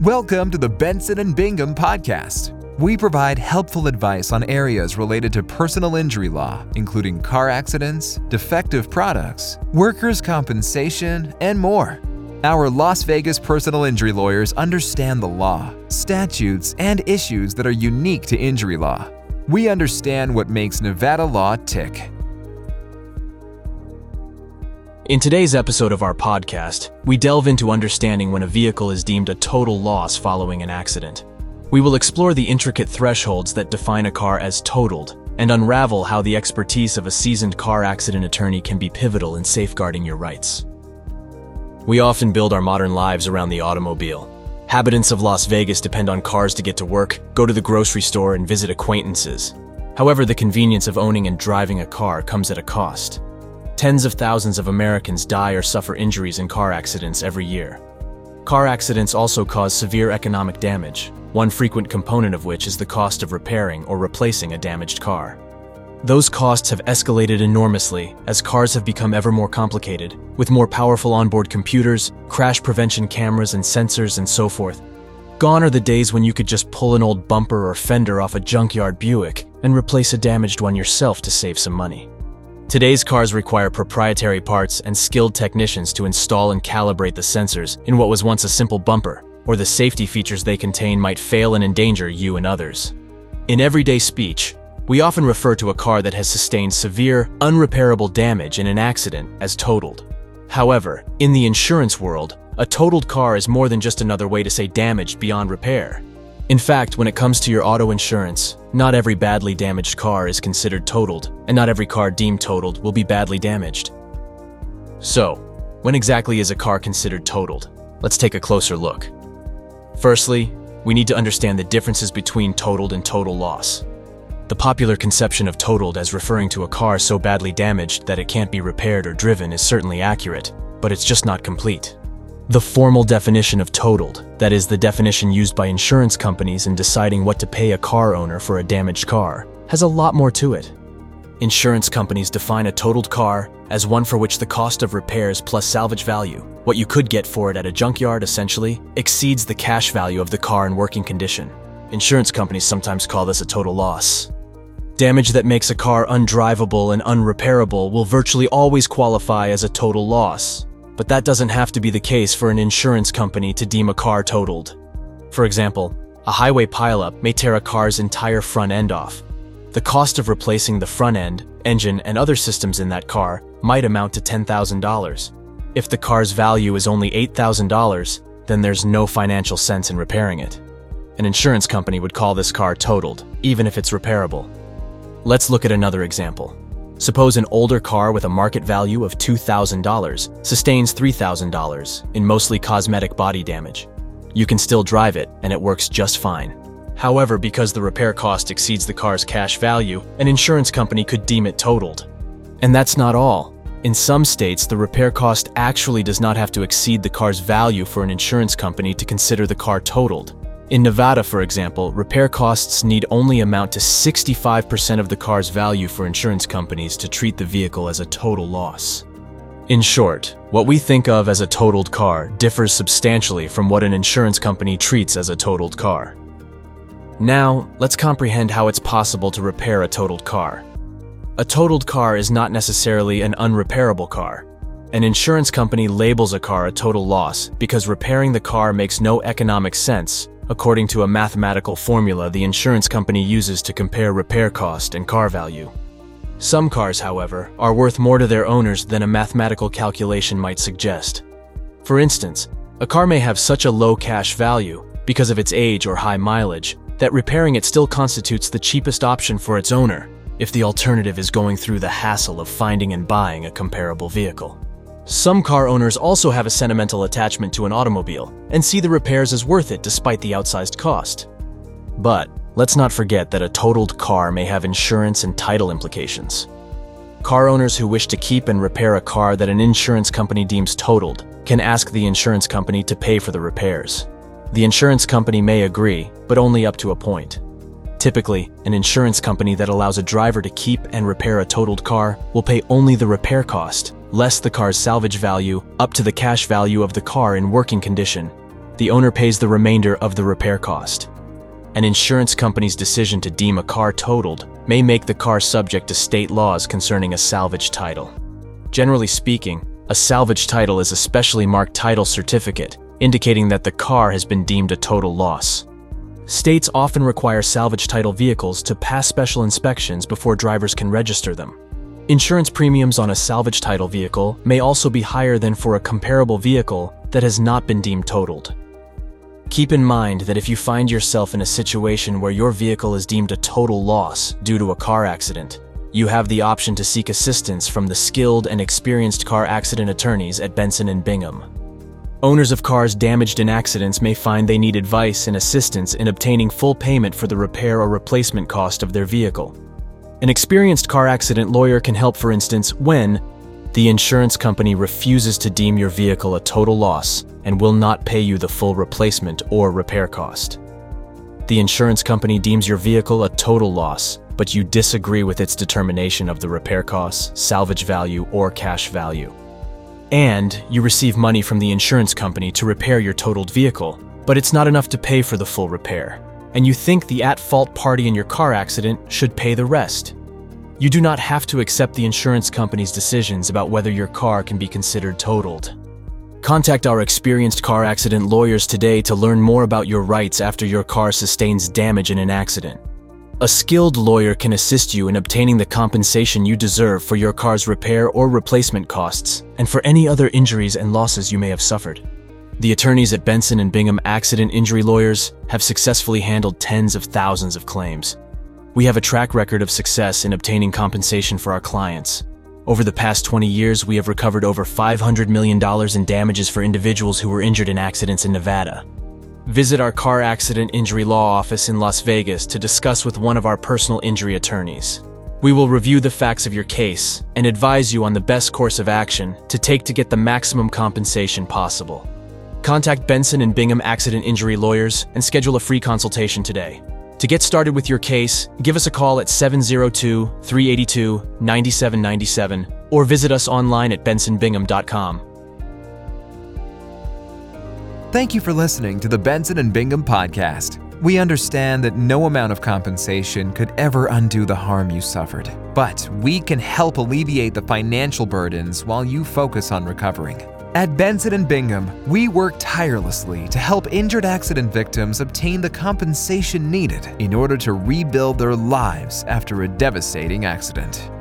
Welcome to the Benson and Bingham podcast. We provide helpful advice on areas related to personal injury law, including car accidents, defective products, workers' compensation, and more. Our Las Vegas personal injury lawyers understand the law, statutes, and issues that are unique to injury law. We understand what makes Nevada law tick. In today's episode of our podcast, we delve into understanding when a vehicle is deemed a total loss following an accident. We will explore the intricate thresholds that define a car as totaled and unravel how the expertise of a seasoned car accident attorney can be pivotal in safeguarding your rights. We often build our modern lives around the automobile. Habitants of Las Vegas depend on cars to get to work, go to the grocery store, and visit acquaintances. However, the convenience of owning and driving a car comes at a cost. Tens of thousands of Americans die or suffer injuries in car accidents every year. Car accidents also cause severe economic damage, one frequent component of which is the cost of repairing or replacing a damaged car. Those costs have escalated enormously as cars have become ever more complicated, with more powerful onboard computers, crash prevention cameras and sensors, and so forth. Gone are the days when you could just pull an old bumper or fender off a junkyard Buick and replace a damaged one yourself to save some money. Today's cars require proprietary parts and skilled technicians to install and calibrate the sensors in what was once a simple bumper, or the safety features they contain might fail and endanger you and others. In everyday speech, we often refer to a car that has sustained severe, unrepairable damage in an accident as totaled. However, in the insurance world, a totaled car is more than just another way to say damaged beyond repair. In fact, when it comes to your auto insurance, not every badly damaged car is considered totaled, and not every car deemed totaled will be badly damaged. So, when exactly is a car considered totaled? Let's take a closer look. Firstly, we need to understand the differences between totaled and total loss. The popular conception of totaled as referring to a car so badly damaged that it can't be repaired or driven is certainly accurate, but it's just not complete. The formal definition of totaled, that is, the definition used by insurance companies in deciding what to pay a car owner for a damaged car, has a lot more to it. Insurance companies define a totaled car as one for which the cost of repairs plus salvage value, what you could get for it at a junkyard essentially, exceeds the cash value of the car in working condition. Insurance companies sometimes call this a total loss. Damage that makes a car undrivable and unrepairable will virtually always qualify as a total loss, but that doesn't have to be the case for an insurance company to deem a car totaled. For example, a highway pileup may tear a car's entire front end off. The cost of replacing the front end, engine, and other systems in that car might amount to $10,000. If the car's value is only $8,000, then there's no financial sense in repairing it. An insurance company would call this car totaled, even if it's repairable. Let's look at another example. Suppose an older car with a market value of $2,000 sustains $3,000 in mostly cosmetic body damage. You can still drive it, and it works just fine. However, because the repair cost exceeds the car's cash value, an insurance company could deem it totaled. And that's not all. In some states, the repair cost actually does not have to exceed the car's value for an insurance company to consider the car totaled. In Nevada, for example, repair costs need only amount to 65% of the car's value for insurance companies to treat the vehicle as a total loss. In short, what we think of as a totaled car differs substantially from what an insurance company treats as a totaled car. Now, let's comprehend how it's possible to repair a totaled car. A totaled car is not necessarily an unrepairable car. An insurance company labels a car a total loss because repairing the car makes no economic sense according to a mathematical formula the insurance company uses to compare repair cost and car value. Some cars, however, are worth more to their owners than a mathematical calculation might suggest. For instance, a car may have such a low cash value, because of its age or high mileage, that repairing it still constitutes the cheapest option for its owner, if the alternative is going through the hassle of finding and buying a comparable vehicle. Some car owners also have a sentimental attachment to an automobile and see the repairs as worth it despite the outsized cost. But let's not forget that a totaled car may have insurance and title implications. Car owners who wish to keep and repair a car that an insurance company deems totaled can ask the insurance company to pay for the repairs. The insurance company may agree, but only up to a point. Typically, an insurance company that allows a driver to keep and repair a totaled car will pay only the repair cost less the car's salvage value, up to the cash value of the car in working condition. the owner pays the remainder of the repair cost. An insurance company's decision to deem a car totaled may make the car subject to state laws concerning a salvage title. Generally speaking, a salvage title is a specially marked title certificate indicating that the car has been deemed a total loss. States often require salvage title vehicles to pass special inspections before drivers can register them. Insurance premiums on a salvage title vehicle may also be higher than for a comparable vehicle that has not been deemed totaled. Keep in mind that if you find yourself in a situation where your vehicle is deemed a total loss due to a car accident, you have the option to seek assistance from the skilled and experienced car accident attorneys at Benson and Bingham. Owners of cars damaged in accidents may find they need advice and assistance in obtaining full payment for the repair or replacement cost of their vehicle. An experienced car accident lawyer can help, for instance, when the insurance company refuses to deem your vehicle a total loss and will not pay you the full replacement or repair cost. The insurance company deems your vehicle a total loss, but you disagree with its determination of the repair costs, salvage value, or cash value. And you receive money from the insurance company to repair your totaled vehicle, but it's not enough to pay for the full repair, and you think the at fault party in your car accident should pay the rest. You do not have to accept the insurance company's decisions about whether your car can be considered totaled. Contact our experienced car accident lawyers today to learn more about your rights after your car sustains damage in an accident. A skilled lawyer can assist you in obtaining the compensation you deserve for your car's repair or replacement costs and for any other injuries and losses you may have suffered. The attorneys at Benson and Bingham Accident Injury Lawyers have successfully handled tens of thousands of claims. We have a track record of success in obtaining compensation for our clients. Over the past 20 years, we have recovered over $500 million in damages for individuals who were injured in accidents in Nevada. Visit our car accident injury law office in Las Vegas to discuss with one of our personal injury attorneys. We will review the facts of your case and advise you on the best course of action to take to get the maximum compensation possible. Contact Benson and Bingham Accident Injury Lawyers and schedule a free consultation today. To get started with your case, give us a call at 702 382 9797 or visit us online at bensonbingham.com. Thank you for listening to the Benson and Bingham podcast. We understand that no amount of compensation could ever undo the harm you suffered, but we can help alleviate the financial burdens while you focus on recovering. At Benson and Bingham, we work tirelessly to help injured accident victims obtain the compensation needed in order to rebuild their lives after a devastating accident.